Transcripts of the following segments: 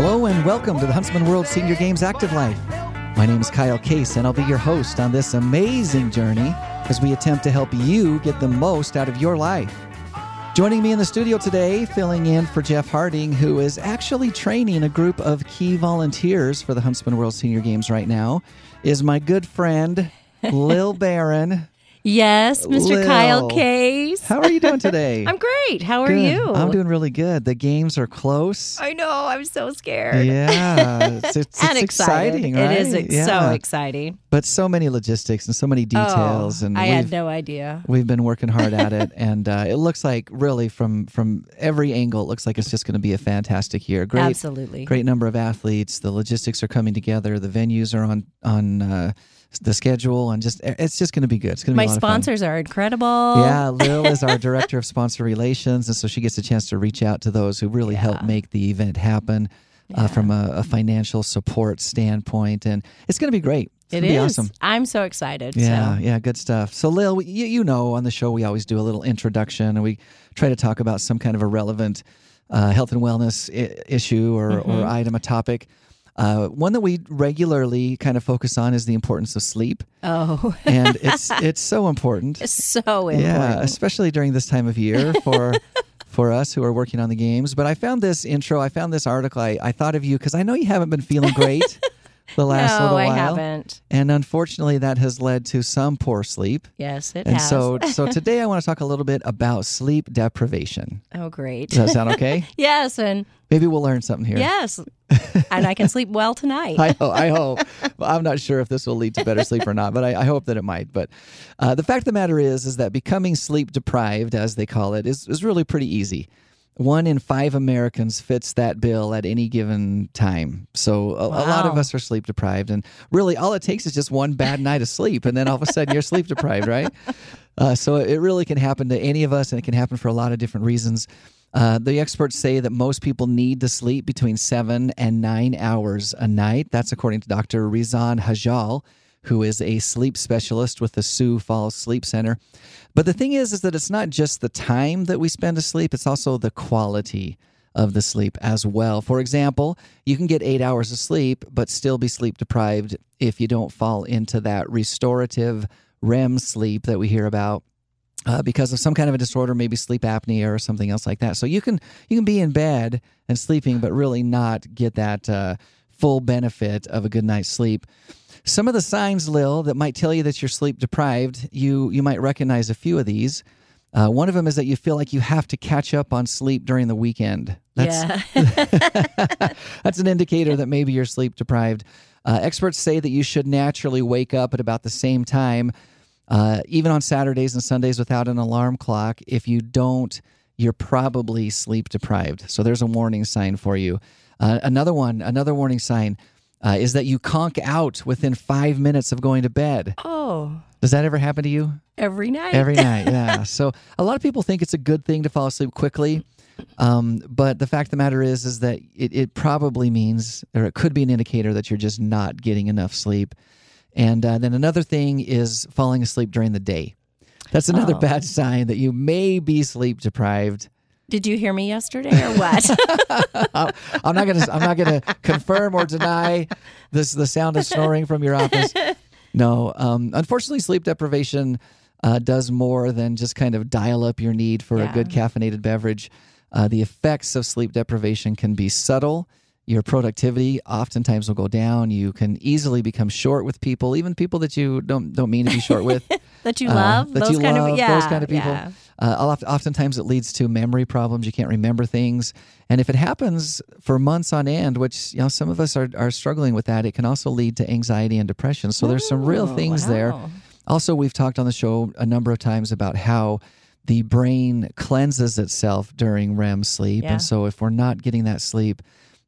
Hello and welcome to the Huntsman World Senior Games Active Life. My name is Kyle Case, and I'll be your host on this amazing journey as we attempt to help you get the most out of your life. Joining me in the studio today, filling in for Jeff Harding, who is actually training a group of key volunteers for the Huntsman World Senior Games right now, is my good friend, Lil Barron. Yes, Mr. Lil. Kyle Case. How are you doing today? I'm great. How are Good. you? I'm doing really good. The games are close. I know. I'm so scared. Yeah, it's, it's, and it's exciting, right? It is ex- Yeah. so exciting. but so many logistics and so many details, oh, and I had no idea. we've been working hard at it, and uh, it looks like really from from every angle, it looks like it's just going to be a fantastic year. Great, Absolutely. great number of athletes. The logistics are coming together. The venues are on on uh, the schedule, and just it's just going to be good. It's going to be My a lot of fun. sponsors are incredible. Yeah, Lil is our director of sponsor relations, and so she gets a chance to reach out to those who really help make the event happen uh, from a, a financial support standpoint, and it's going to be great. It's It be is. awesome. I'm so excited. Yeah, So. yeah, good stuff. So, Lil, we- you, you know, on the show we always do a little introduction, and we try to talk about some kind of a relevant uh, health and wellness I- issue or, Mm-hmm. or item, a topic. Uh, one that we regularly kind of focus on is the importance of sleep, Oh, and it's it's so important. so important. Yeah, especially during this time of year for for us who are working on the games. But I found this intro, I found this article. I, I thought of you because I know you haven't been feeling great the last no, little I while, haven't. and unfortunately, that has led to some poor sleep. Yes, it And has. so, so today I want to talk a little bit about sleep deprivation. oh, great. Does that sound okay? yes, and Maybe we'll learn something here. yes, and I can sleep well tonight. I hope. I hope. Well, I'm not sure if this will lead to better sleep or not, but I, I hope that it might. But uh, the fact of the matter is, is that becoming sleep deprived, as they call it, is is really pretty easy. One in five Americans fits that bill at any given time. So a, a lot of us are sleep deprived, and really all it takes is just one bad night of sleep, and then all of a sudden you're sleep deprived, right? Uh, so it really can happen to any of us, and it can happen for a lot of different reasons. Uh, the experts say that most people need to sleep between seven and nine hours a night. That's according to Dr. Rizan Hajal, who is a sleep specialist with the Sioux Falls Sleep Center. But the thing is, is that it's not just the time that we spend asleep; it's also the quality of the sleep as well. For example, you can get eight hours of sleep, but still be sleep deprived if you don't fall into that restorative REM sleep that we hear about uh, because of some kind of a disorder, maybe sleep apnea or something else like that. So you can you can be in bed and sleeping, but really not get that uh, full benefit of a good night's sleep. Some of the signs, Lil, that might tell you that you're sleep deprived, you you might recognize a few of these. Uh, one of them is that you feel like you have to catch up on sleep during the weekend. That's, yeah. that's an indicator that maybe you're sleep deprived. Uh, experts say that you should naturally wake up at about the same time, uh, even on Saturdays and Sundays without an alarm clock. If you don't, you're probably sleep deprived. So there's a warning sign for you. Uh, another one, another warning sign uh, is that you conk out within five minutes of going to bed. oh, Does that ever happen to you? every night. Every night, yeah. So a lot of people think it's a good thing to fall asleep quickly, um, but the fact of the matter is, is that it, it probably means, or it could be an indicator that you're just not getting enough sleep. And uh, then another thing is falling asleep during the day. That's another Oh. bad sign that you may be sleep deprived. Did you hear me yesterday or what? I'm not gonna. I'm not gonna confirm or deny this. The sound of snoring from your office. No. Um, unfortunately, sleep deprivation uh, does more than just kind of dial up your need for a good caffeinated beverage. Uh, the effects of sleep deprivation can be subtle. Your productivity oftentimes will go down. You can easily become short with people, even people that you don't don't mean to be short with. that you uh, love that those you kind love, of yeah, those kind of people. yeah. Uh, oftentimes, it leads to memory problems. You can't remember things, and if it happens for months on end, which you know some of us are are struggling with that, it can also lead to anxiety and depression. So there's some real things there. Also, we've talked on the show a number of times about how the brain cleanses itself during REM sleep, Yeah. and so if we're not getting that sleep,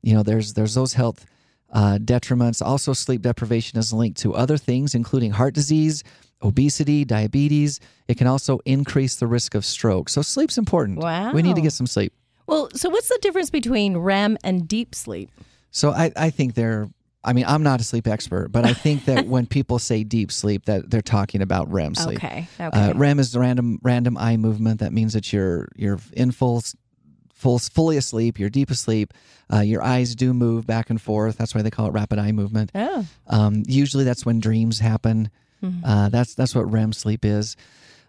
you know, there's there's those health uh, detriments. Also, sleep deprivation is linked to other things, including heart disease, obesity, diabetes. It can also increase the risk of stroke. So, sleep's important. Wow. We need to get some sleep. Well, so what's the difference between REM and deep sleep? So, I, I think they're. I mean, I'm not a sleep expert, but I think that when people say deep sleep, that they're talking about REM sleep. Okay. Okay. Uh, REM is the random random eye movement. That means that you're you're in full full, fully asleep, you're deep asleep, uh, your eyes do move back and forth. That's why they call it rapid eye movement. Oh. Um, usually that's when dreams happen. Uh, that's that's what REM sleep is.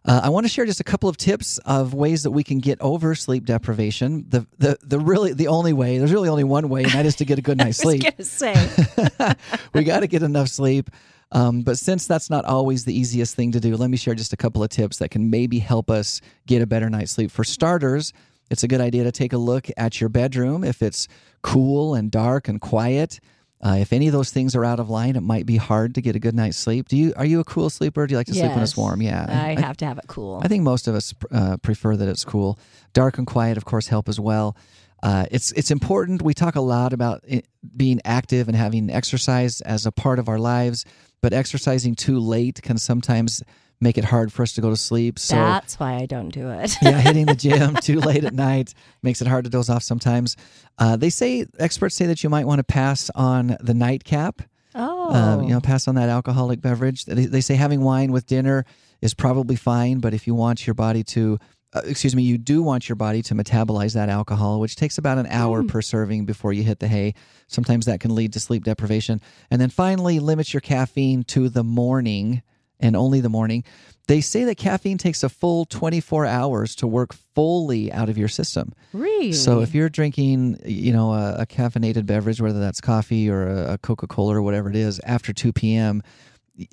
Uh, I want to share just a couple of tips of ways that we can get over sleep deprivation. The the the really the only way there's really only one way, and that is to get a good night's sleep. say. we got to get enough sleep. Um, but since that's not always the easiest thing to do, let me share just a couple of tips that can maybe help us get a better night's sleep. For starters, it's a good idea to take a look at your bedroom if it's cool and dark and quiet. Uh, if any of those things are out of line, it might be hard to get a good night's sleep. Do you are you a cool sleeper? Do you like to sleep when it's Yes. warm? Yeah, I have to have it cool. I think most of us uh, prefer that it's cool. Dark and quiet, of course, help as well. Uh, it's it's important. We talk a lot about it, being active and having exercise as a part of our lives, but exercising too late can sometimes make it hard for us to go to sleep. So That's why I don't do it. yeah, hitting the gym too late at night makes it hard to doze off sometimes. Uh, they say experts say that you might want to pass on the nightcap Oh. uh, you know, pass on that alcoholic beverage. They, they say having wine with dinner is probably fine, but if you want your body to, uh, excuse me, you do want your body to metabolize that alcohol, which takes about an hour per serving before you hit the hay. Sometimes that can lead to sleep deprivation. And then finally, limit your caffeine to the morning and only the morning. They say that caffeine takes a full 24 hours to work fully out of your system. really? So if you're drinking, you know, a, a caffeinated beverage, whether that's coffee or a, a Coca Cola or whatever it is, after 2 p.m.,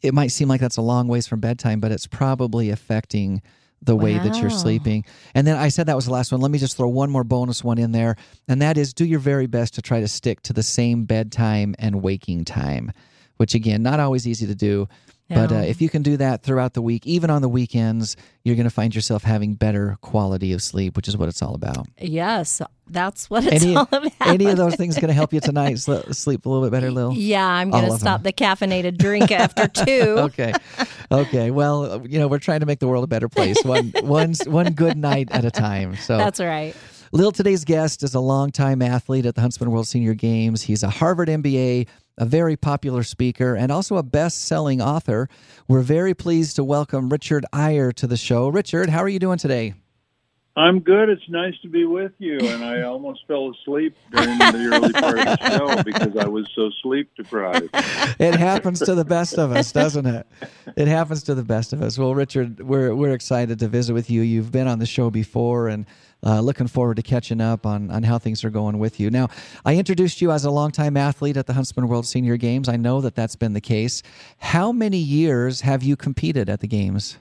it might seem like that's a long ways from bedtime, but it's probably affecting the way that you're sleeping. And then I said that was the last one. Let me just throw one more bonus one in there, and that is do your very best to try to stick to the same bedtime and waking time, which again, not always easy to do. But uh, if you can do that throughout the week, even on the weekends, you're going to find yourself having better quality of sleep, which is what it's all about yes, that's what it's any, all about. any of those things going to help you tonight sl- sleep a little bit better, Lil? Yeah, I'm going to stop the caffeinated drink after two. Okay, okay. Well, you know we're trying to make the world a better place, one one one good night at a time. So That's right. Lil, today's guest is a longtime athlete at the Huntsman World Senior Games. He's a Harvard MBA, a very popular speaker, and also a best-selling author. We're very pleased to welcome Richard Eyre to the show. Richard, how are you doing today? I'm good. It's nice to be with you. And I almost fell asleep during the early part of the show because I was so sleep deprived. it happens to the best of us, doesn't it? It happens to the best of us. Well, Richard, we're we're excited to visit with you. You've been on the show before, and uh, looking forward to catching up on on how things are going with you. Now, I introduced you as a longtime athlete at the Huntsman World Senior Games. I know that that's been the case. How many years have you competed at the games?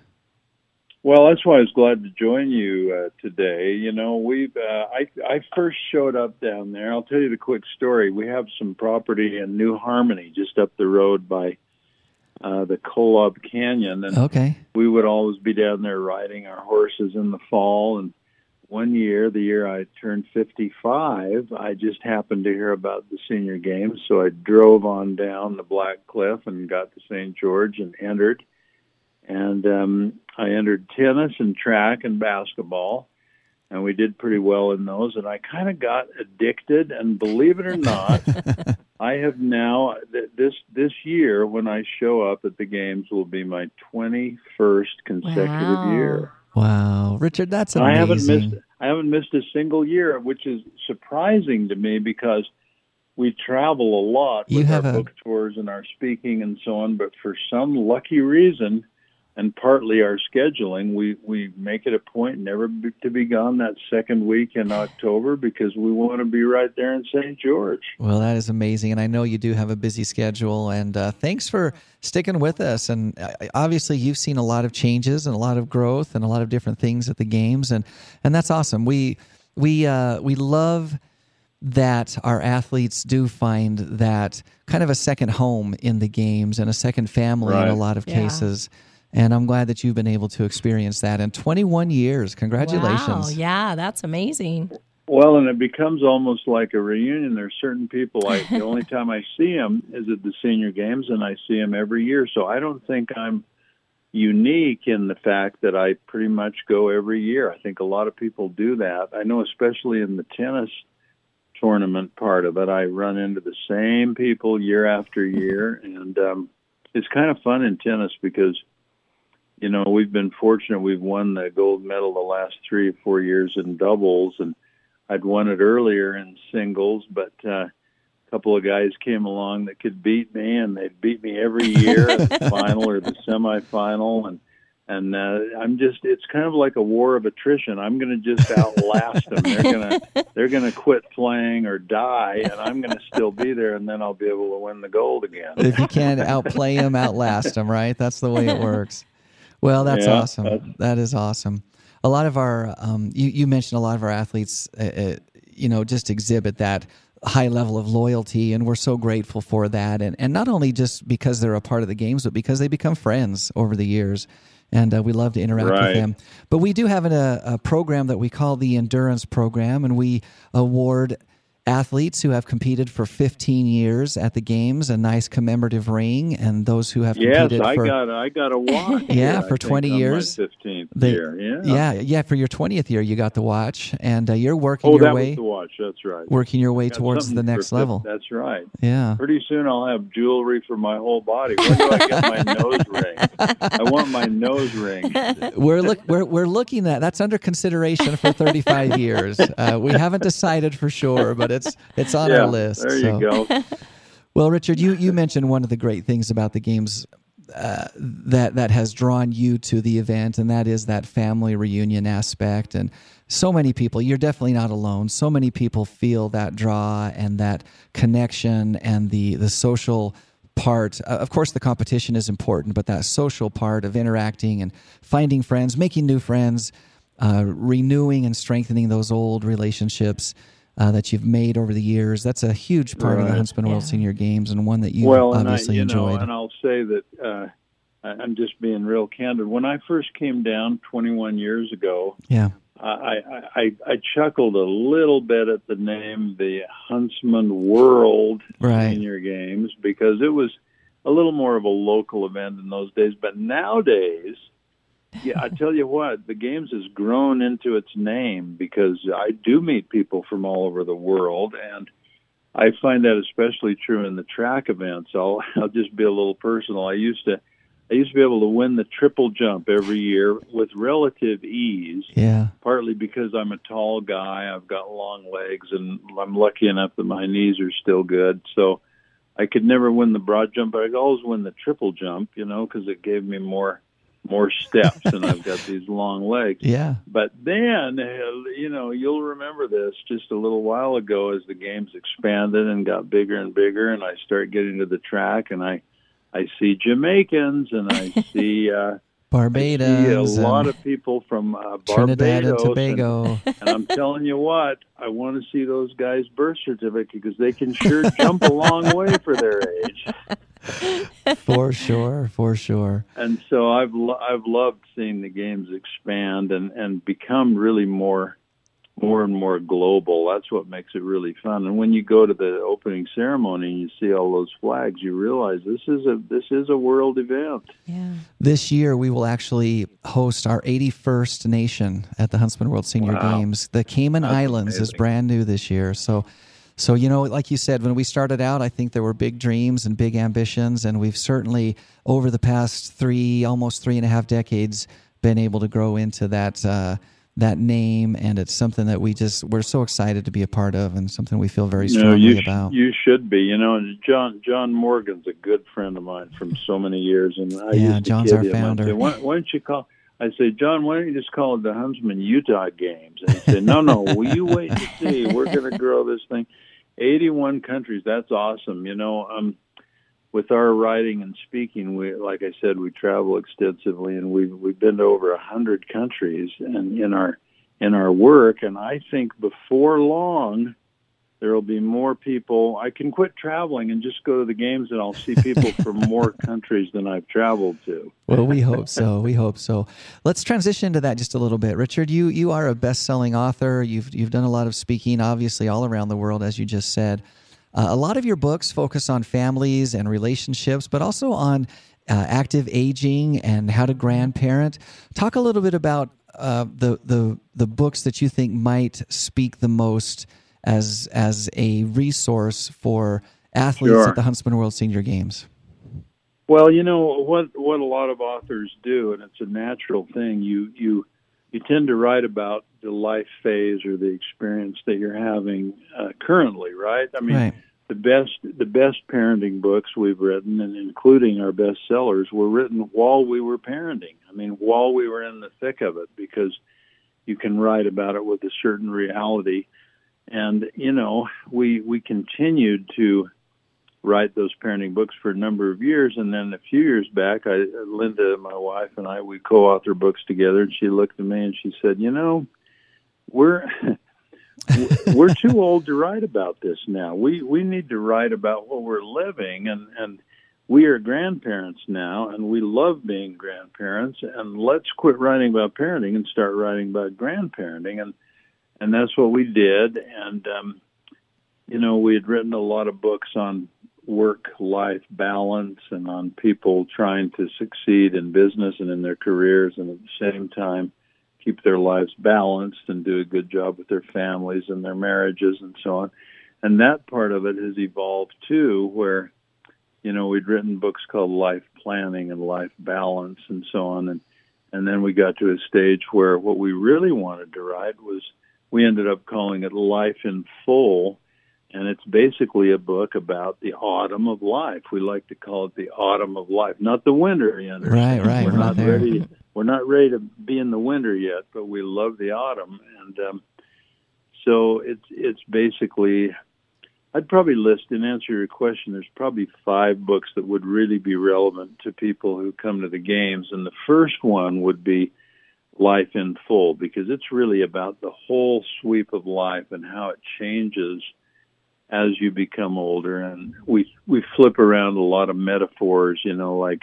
Well, that's why I was glad to join you uh, today. You know, we've uh, I I first showed up down there. I'll tell you the quick story. We have some property in New Harmony, just up the road by uh, the Kolob Canyon, and Okay. we would always be down there riding our horses in the fall. And one year, the year I turned 55, I just happened to hear about the senior games. So I drove on down the Black Cliff and got to St. George and entered. And um, I entered tennis and track and basketball. And we did pretty well in those. And I kind of got addicted. And believe it or not, I have now th- this this year when I show up at the games will be my 21st consecutive Wow. year. Wow, Richard, that's amazing. I haven't missed I haven't missed a single year, which is surprising to me because we travel a lot with have our a- book tours and our speaking and so on. But for some lucky reason, and partly our scheduling, we we make it a point never be, to be gone that second week in October because we want to be right there in St. George. Well, that is amazing, and I know you do have a busy schedule. And uh, thanks for sticking with us. And uh, obviously, you've seen a lot of changes and a lot of growth and a lot of different things at the games, and and that's awesome. We we uh, we love that our athletes do find that kind of a second home in the games and a second family in a lot of Yeah. cases. And I'm glad that you've been able to experience that in 21 years. Congratulations. Wow. Yeah, that's amazing. Well, and it becomes almost like a reunion. There's certain people I the only time I see them is at the senior games, and I see them every year. So I don't think I'm unique in the fact that I pretty much go every year. I think a lot of people do that. I know, especially in the tennis tournament part of it, I run into the same people year after year, and um, it's kind of fun in tennis because you know we've been fortunate. We've won the gold medal the last three or four years in doubles, and I'd won it earlier in singles, but uh, a couple of guys came along that could beat me, and they'd beat me every year at the final or the semifinal, and and uh, I'm just it's kind of like a war of attrition. I'm going to just outlast them. They're going to they're going to quit playing or die, and I'm going to still be there, and then I'll be able to win the gold again. If you can't outplay them, outlast them, right? That's the way it works. Well, that's Yeah, awesome. that's- That is awesome. A lot of our, um, you, you mentioned a lot of our athletes, uh, uh, you know, just exhibit that high level of loyalty, and we're so grateful for that. And and not only just because they're a part of the games, but because they become friends over the years. And uh, we love to interact with them. But we do have an, a, a program that we call the Endurance Program, and we award athletes who have competed for 15 years at the games a nice commemorative ring, and those who have Yes, competed I for got I got a watch. Yeah, I for think, 20 on my years. 15th They- year. Yeah. yeah, yeah. For your 20th year, you got the watch, and uh, you're working Oh, your way, the watch. That's right. working your way towards the next level. That's right. Yeah. Pretty soon I'll have jewelry for my whole body. Where do I get my nose ring? I want my nose ring. we're look we're we're looking at that. that's under consideration for 35 years. Uh, we haven't decided for sure, but it's it's on yeah, our list. there so. you go. Well, Richard, you you mentioned one of the great things about the games uh, that that has drawn you to the event, and that is that family reunion aspect. And so many people, you're definitely not alone. So many people feel that draw and that connection and the the social part. Uh, of course, the competition is important, but that social part of interacting and finding friends, making new friends, uh, renewing and strengthening those old relationships. Uh, that you've made over the years. That's a huge part of the Right. Huntsman World Yeah. Senior Games and one that you well, and I, obviously you enjoyed. know, and I'll say that uh, I'm just being real candid. When I first came down 21 years ago, yeah, I, I, I, I chuckled a little bit at the name, the Huntsman World Right. Senior Games, because it was a little more of a local event in those days. But nowadays, yeah, I tell you what, the games has grown into its name because I do meet people from all over the world, and I find that especially true in the track events. I'll I'll just be a little personal. I used to I used to be able to win the triple jump every year with relative ease yeah, partly because I'm a tall guy, I've got long legs, and I'm lucky enough that my knees are still good. So I could never win the broad jump, but I could always win the triple jump, you know, because it gave me more more steps, and I've got these long legs. yeah, But then, uh, you know, you'll remember this just a little while ago as the games expanded and got bigger and bigger, and I start getting to the track, and I I see Jamaicans, and I see. Uh, Barbados, I see a lot of people from uh, Trinidad and Tobago. And, and I'm telling you what, I want to see those guys' birth certificate because they can sure jump a long way for their age. For sure, for sure. And so I've lo- I've loved seeing the games expand and and become really more more and more global. That's what makes it really fun. And when you go to the opening ceremony and you see all those flags, you realize this is a this is a world event. Yeah. This year, we will actually host our 81st nation at the Huntsman World Senior Wow. Games. The Cayman That's Islands is brand new this year. So, so you know, like you said, when we started out, I think there were big dreams and big ambitions, and we've certainly, over the past three, almost three and a half decades, been able to grow into that. Uh, that name, and it's something that we just we're so excited to be a part of, and something we feel very No, strongly you sh- about. you should be. You know, John John Morgan's a good friend of mine from so many years, and I Yeah, used to John's our him. Founder. say, why, why don't you call? I say, John, why don't you just call it the Huntsman Utah Games? And he said, No, no, will you wait and see? We're going to grow this thing. Eighty-one countries. That's awesome. You know, um, with our writing and speaking, we, like I said, we travel extensively, and we've we've been to over a hundred countries, and in our in our work, and I think before long there will be more people. I can quit traveling and just go to the games, and I'll see people from more countries than I've traveled to. Well, we hope so. We hope so. Let's transition to that just a little bit. Richard, you you are a best-selling author. You've you've done a lot of speaking, obviously all around the world, as you just said. Uh, a lot of your books focus on families and relationships, but also on uh, active aging and how to grandparent. Talk a little bit about uh, the the the books that you think might speak the most as as a resource for athletes Sure. at the Huntsman World Senior Games. Well, you know what what a lot of authors do, and it's a natural thing. You you you tend to write about the life phase or the experience that you're having uh, currently, right? I mean, right. the best the best parenting books we've written, and including our best sellers, were written while we were parenting. I mean, while we were in the thick of it, because you can write about it with a certain reality. And you know, we we continued to write those parenting books for a number of years, and then a few years back, I Linda, my wife, and I we co-author books together, and she looked at me and she said, "You know, we're." we're too old to write about this now. We we need to write about what we're living and and we are grandparents now and we love being grandparents and let's quit writing about parenting and start writing about grandparenting and and that's what we did and um you know we had written a lot of books on work life balance and on people trying to succeed in business and in their careers and at the same time keep their lives balanced and do a good job with their families and their marriages and so on and that part of it has evolved too where you know, we'd written books called Life Planning and Life Balance and so on. And, and then we got to a stage where what we really wanted to write was we ended up calling it Life in Full. And it's basically a book about the autumn of life. We like to call it the autumn of life, not the winter. You understand? Right, right. We're, we're not, not ready. We're not ready to be in the winter yet, but we love the autumn. And um, so it's it's basically I'd probably list, in answer to your question, there's probably five books that would really be relevant to people who come to the games. And the first one would be Life in Full, because it's really about the whole sweep of life and how it changes as you become older. And we, we flip around a lot of metaphors, you know, like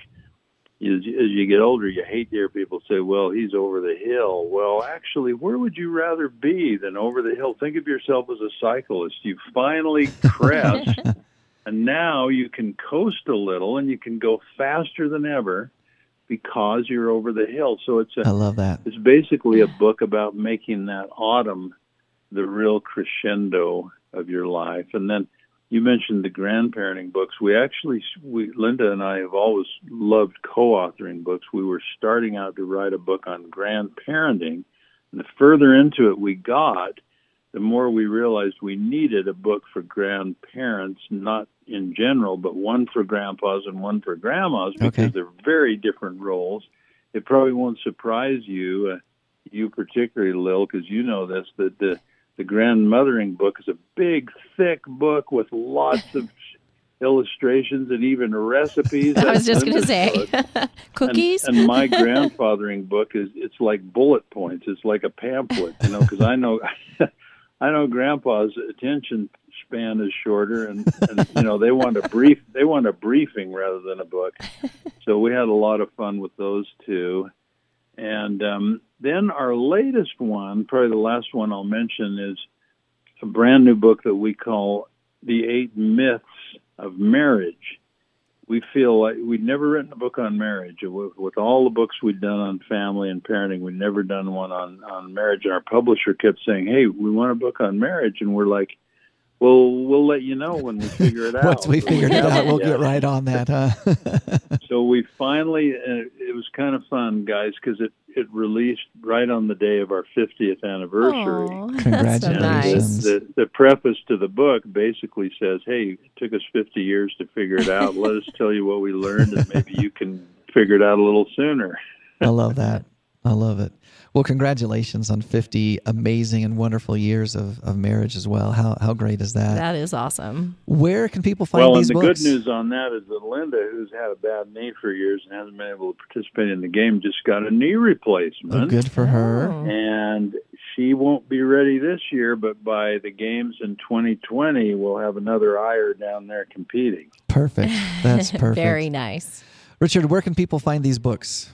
as, as you get older, you hate to hear people say, well, he's over the hill. Well, actually, where would you rather be than over the hill? Think of yourself as a cyclist. You finally crest, and now you can coast a little and you can go faster than ever because you're over the hill. So it's a, I love that. It's basically a book about making that autumn the real crescendo of your life. And then you mentioned the grandparenting books. We actually, we, Linda and I have always loved co-authoring books. We were starting out to write a book on grandparenting, and the further into it we got, the more we realized we needed a book for grandparents, not in general, but one for grandpas and one for grandmas because okay. they're very different roles. It probably won't surprise you, uh, you particularly, Lil, because you know this, that the the grandmothering book is a big, thick book with lots of illustrations and even recipes. I was just going to say cookies. And, and, my grandfathering book is it's like bullet points. It's like a pamphlet, you know, because I know I know Grandpa's attention span is shorter, and, and you know they want a brief they want a briefing rather than a book. So we had a lot of fun with those two. And um, then our latest one, probably the last one I'll mention, is a brand new book that we call The Eight Myths of Marriage. We feel like we'd never written a book on marriage. With, with all the books we'd done on family and parenting, we'd never done one on, on marriage. And our publisher kept saying, Hey, we want a book on marriage. And we're like, well, we'll let you know when we figure it out. Once we figure it out, we'll get right on that, huh? so we finally, uh, it was kind of fun, guys, because it, it released right on the day of our 50th anniversary. Aww, Congratulations. So nice. the, the preface to the book basically says, hey, it took us 50 years to figure it out. Let us tell you what we learned, and maybe you can figure it out a little sooner. I love that. I love it. Well, congratulations on 50 amazing and wonderful years of, of marriage as well. How how great is that? That is awesome. Where can people find well, these and the good news on that is that Linda, who's had a bad knee for years and hasn't been able to participate in the game, just got a knee replacement. Oh, good for her. Oh. And she won't be ready this year, but by the games in 2020, we'll have another Eyre down there competing. Perfect. That's perfect. Very nice. Richard, where can people find these books?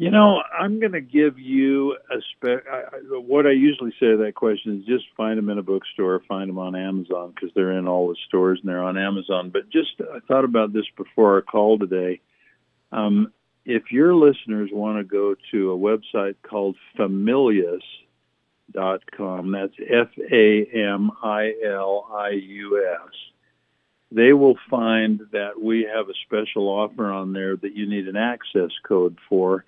You know, I'm going to give you a spe- I, I, what I usually say to that question is just find them in a bookstore, find them on Amazon because they're in all the stores and they're on Amazon. But just I thought about this before our call today. Um, if your listeners want to go to a website called Familius.com, that's F A M I L I U S, they will find that we have a special offer on there that you need an access code for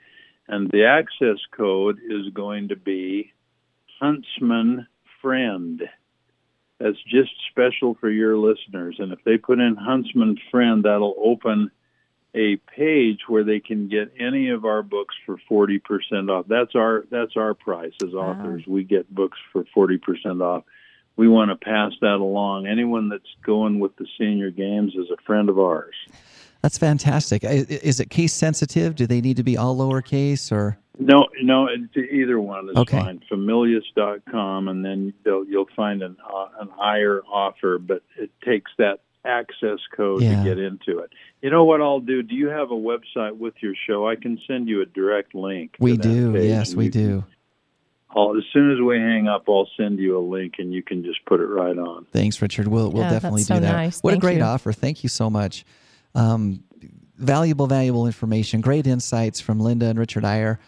and the access code is going to be Huntsman Friend. That's just special for your listeners. And if they put in Huntsman Friend, that'll open a page where they can get any of our books for 40% off. That's our that's our price as authors. Wow. We get books for 40% off. We want to pass that along. Anyone that's going with the senior games is a friend of ours. That's fantastic. Is it case sensitive? Do they need to be all lowercase or? No, no, either one is okay. fine. Familius.com, and then you'll find an, uh, an Eyre offer, but it takes that access code yeah. to get into it. You know what I'll do? Do you have a website with your show? I can send you a direct link. We do. Yes, we do. I'll, as soon as we hang up, I'll send you a link and you can just put it right on. Thanks, Richard. We'll we'll yeah, definitely do so that. Nice. What Thank a great you. offer. Thank you so much. Um, valuable, valuable information. Great insights from Linda and Richard Eyre.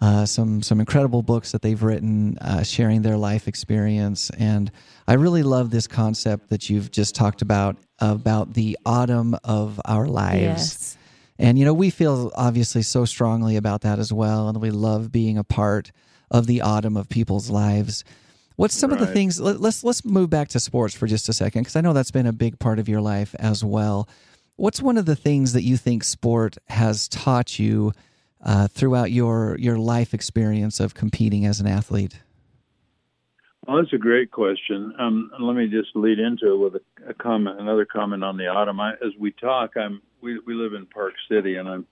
Uh, some some incredible books that they've written, uh, sharing their life experience, and I really love this concept that you've just talked about about the autumn of our lives. Yes. And you know, we feel obviously so strongly about that as well, and we love being a part of the autumn of people's lives. What's some right. of the things? Let, let's let's move back to sports for just a second because I know that's been a big part of your life as well. What's one of the things that you think sport has taught you? uh, throughout your your life experience of competing as an athlete? Well, that's a great question. Um, let me just lead into it with a, a, comment, another comment on the autumn. I, as we talk, I'm we we live in Park City, and I'm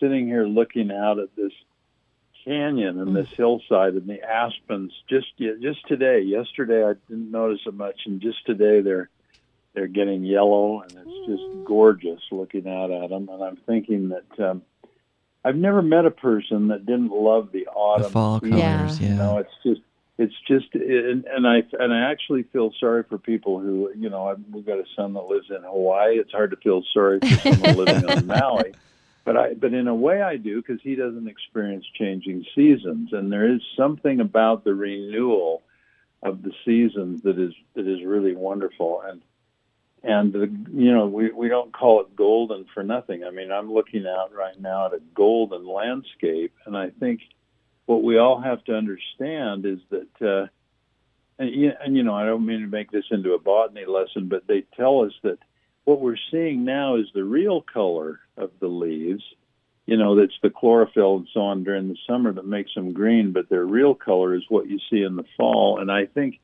sitting here looking out at this canyon and this hillside and the aspens. Just just today, yesterday I didn't notice it much, and just today they're they're getting yellow, and just gorgeous looking out at them. And I'm thinking that um, I've never met a person that didn't love the autumn. The fall colors, yeah. You know, it's just it's just and, and I and I actually feel sorry for people who you know I've, we've got a son that lives in Hawaii. It's hard to feel sorry for someone living on Maui, but I but in a way I do because he doesn't experience changing seasons, and there is something about the renewal of the seasons that is that is really wonderful. And and the, you know we we don't call it golden for nothing. I mean, I'm looking out right now at a golden landscape, and I think what we all have to understand is that. Uh, and, and you know, I don't mean to make this into a botany lesson, but they tell us that what we're seeing now is the real color of the leaves. You know, that's the chlorophyll and so on during the summer that makes them green, but their real color is what you see in the fall. And I think,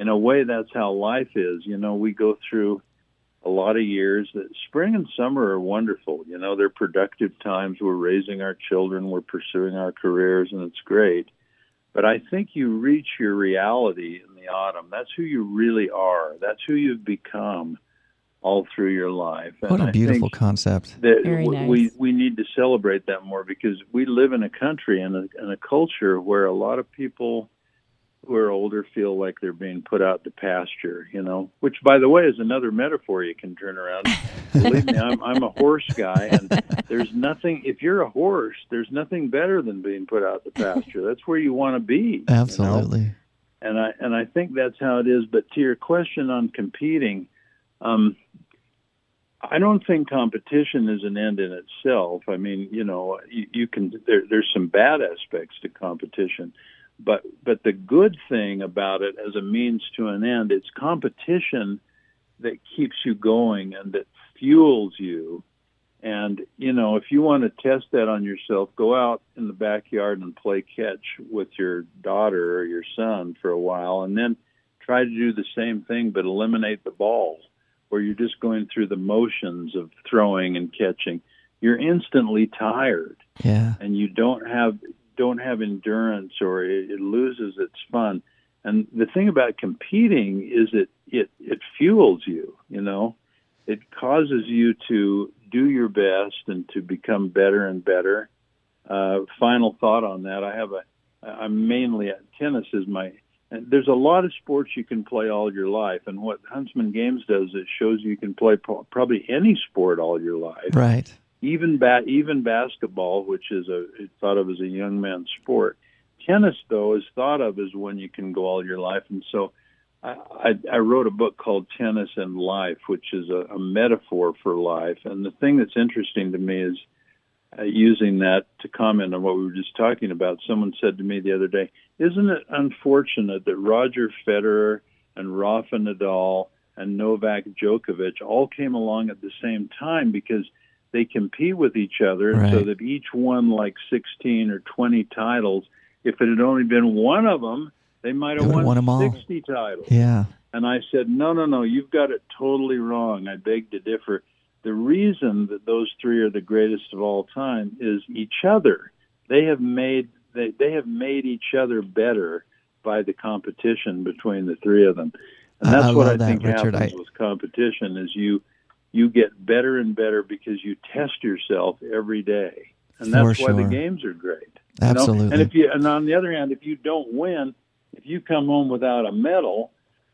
in a way, that's how life is. You know, we go through a lot of years that spring and summer are wonderful. You know, they're productive times. We're raising our children, we're pursuing our careers, and it's great. But I think you reach your reality in the autumn. That's who you really are. That's who you've become all through your life. And what a beautiful concept. That Very nice. we we need to celebrate that more because we live in a country and a, and a culture where a lot of people who are older feel like they're being put out to pasture, you know, which by the way is another metaphor you can turn around. Believe me, I'm, I'm a horse guy and there's nothing, if you're a horse, there's nothing better than being put out to pasture. That's where you want to be. Absolutely. You know? And I, and I think that's how it is. But to your question on competing, um, I don't think competition is an end in itself. I mean, you know, you, you can, there, there's some bad aspects to competition but but the good thing about it as a means to an end, it's competition that keeps you going and that fuels you. And you know, if you want to test that on yourself, go out in the backyard and play catch with your daughter or your son for a while, and then try to do the same thing, but eliminate the ball, where you're just going through the motions of throwing and catching. You're instantly tired, yeah, and you don't have don't have endurance or it, it loses its fun. And the thing about competing is it, it, it fuels you, you know, it causes you to do your best and to become better and better. Uh, final thought on that. I have a, I'm mainly at tennis is my, and there's a lot of sports you can play all your life. And what Huntsman Games does, it shows you can play probably any sport all your life. Right even ba- even basketball, which is a thought of as a young man's sport. Tennis, though, is thought of as when you can go all your life, and so I, I, I wrote a book called Tennis and Life, which is a, a metaphor for life. And the thing that's interesting to me is uh, using that to comment on what we were just talking about. Someone said to me the other day, "Isn't it unfortunate that Roger Federer and Rafa Nadal and Novak Djokovic all came along at the same time because they compete with each other, and so that each won like 16 or 20 titles. If it had only been one of them, they might have won won 'em all. 60 titles." Yeah. And I said, no, no, no, you've got it totally wrong. I beg to differ. The reason that those three are the greatest of all time is each other. They have made they, they have made each other better by the competition between the three of them. And that's I what I that, think Richard. happens I- with competition is you you get better and better because you test yourself every day. And that's For why the games are great. you know? Absolutely. And if you and on the other hand, if you don't win, if you come home without a medal,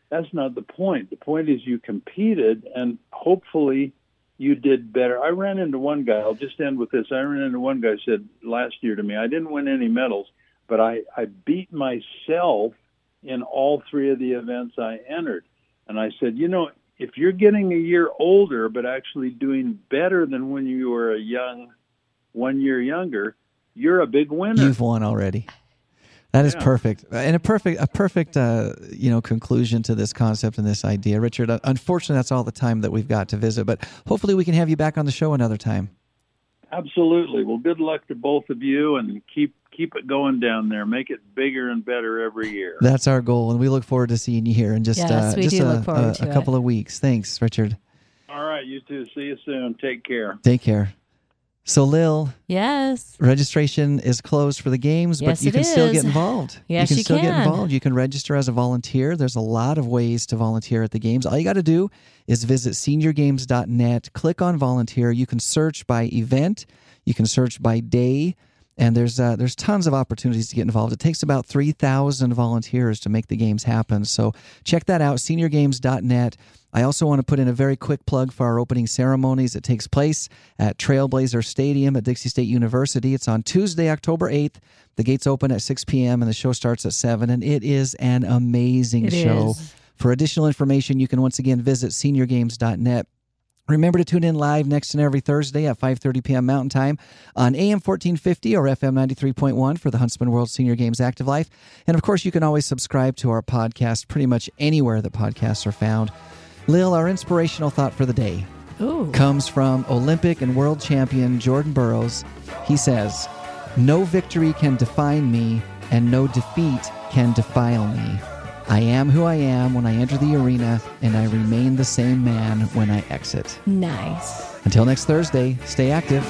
that's not the point. The point is you competed and hopefully you did better. I ran into one guy, I'll just end with this. I ran into one guy who said last year to me, I didn't win any medals, but I, I beat myself in all three of the events I entered. And I said, you know, if you're getting a year older but actually doing better than when you were a young one year younger, you're a big winner. You've won already. That is Yeah. perfect, and a perfect, a perfect, uh, you know, conclusion to this concept and this idea, Richard. uh, Unfortunately, that's all the time that we've got to visit, but hopefully, we can have you back on the show another time. Absolutely. Well, good luck to both of you, and keep keep it going down there. Make it bigger and better every year. That's our goal, and we look forward to seeing you here in just Yes, uh, just a, a, a couple of weeks. Thanks, Richard. All right, you two. See you soon. Take care. Take care. So, Lil, Yes. registration is closed for the games, Yes, but you can still get involved. Yes, you can you still get involved. You can register as a volunteer. There's a lot of ways to volunteer at the games. All you got to do is visit seniorgames.net, click on volunteer. You can search by event, you can search by day, and there's uh, there's tons of opportunities to get involved. It takes about 3,000 volunteers to make the games happen. So check that out, seniorgames.net. I also want to put in a very quick plug for our opening ceremonies. It takes place at Trailblazer Stadium at Dixie State University. It's on Tuesday, October 8th. The gates open at 6 p.m. and the show starts at 7. And it is an amazing It show. is. For additional information, you can once again visit seniorgames.net. Remember to tune in live next and every Thursday at 5:30 p.m. Mountain Time on AM 1450 or FM 93.1 for the Huntsman World Senior Games Active Life. And of course, you can always subscribe to our podcast pretty much anywhere that podcasts are found. Lil, our inspirational thought for the day Ooh. comes from Olympic and world champion Jordan Burroughs. He says, No victory can define me, and no defeat can defile me. I am who I am when I enter the arena, and I remain the same man when I exit. Nice. Until next Thursday, stay active.